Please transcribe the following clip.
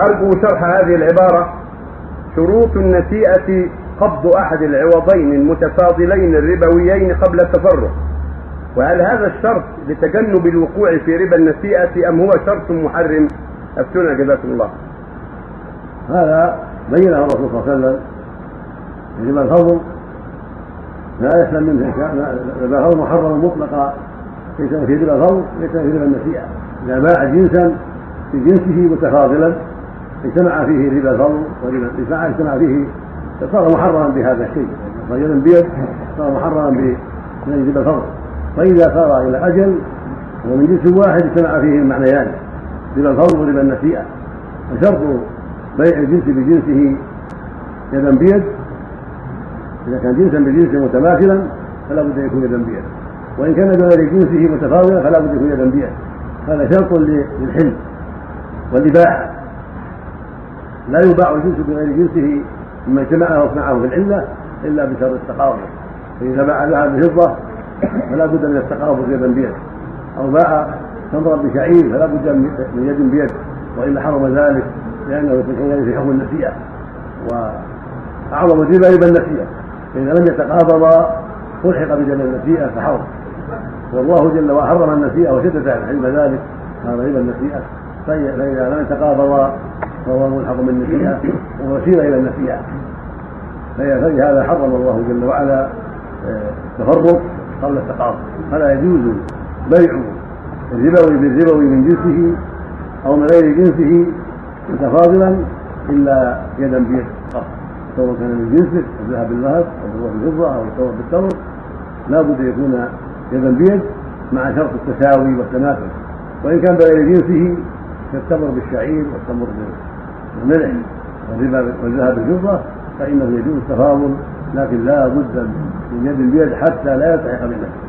أرجو شرح هذه العبارة. شروط النسيئة قبض أحد العوضين المتفاضلين الربويين قبل التفرق. وهل هذا الشرط لتجنب الوقوع في ربا النسيئة أم هو شرط محرم؟ أفتونا جزاكم الله. هذا بينه الرسول صلى الله عليه وسلم ربا الفضل لا يسلم منه ربا الفضل محرم مطلقا. ليس في ربا الفضل ليس في ربا النسيئة إذا باع جنسا في جنسه متفاضلا اجتمع فيه ربا الفضل وربا الإدفاع اجتمع فيه صار محرما بهذا الشيء. رجل بيد صار محرما من ربا الفضل. فإذا صار إلى أجل ومن جنس واحد اجتمع فيه المعنيان ربا الفضل وربا النسيئة وشرط بيع الجنس بجنسه يدا بيد. إذا كان جنسا بجنس متماثلا فلا بد أن يكون يدا بيد. وإن كان بغير جنسه متفاضلا فلا بد أن يكون يدا بيد. هذا شرط للحلم والإباحة. لا يباع الجنس بغير جنسه مما اجتمعه واصنعه في العلة إلا بشرط التقابل فإذا باع ذهب بفضة فلا بد من التقابل يدا بيد. أو باع تمرا بشعير فلا بد من يد بيد. وإلا حرم ذلك لأنه في حكم النسيئة. وأعظم الربا ربا النسيئة. فإذا لم يتقابضا ألحق بدم النسيئة فحرم. والله جل وعلا حرم النسيئة وشدد علم ذلك. هذا ربا النسيئة. فإذا لم يتقابضا فهو ملحق بالنسيئة ووسيلة إلى النسيئة فلهذا حرم الله جل وعلا التفرق آه، قبل التقابض فلا يجوز بيع الربوي بالربوي من جنسه أو من غير جنسه متفاضلا إلا يدا بيد فقط. سواء كان من جنسه الذهب بالذهب أو الفضة بالفضة أو التمر بالتمر لا بد يكون يدا بيد مع شرط التساوي والتماثل وإن كان بغير جنسه كالتمر بالشعير والتمر بالملح والربا والذهب بالفضة فإنه يجوز التفاضل لكن لا بد من يد البيد حتى لا يلتحق بالنفس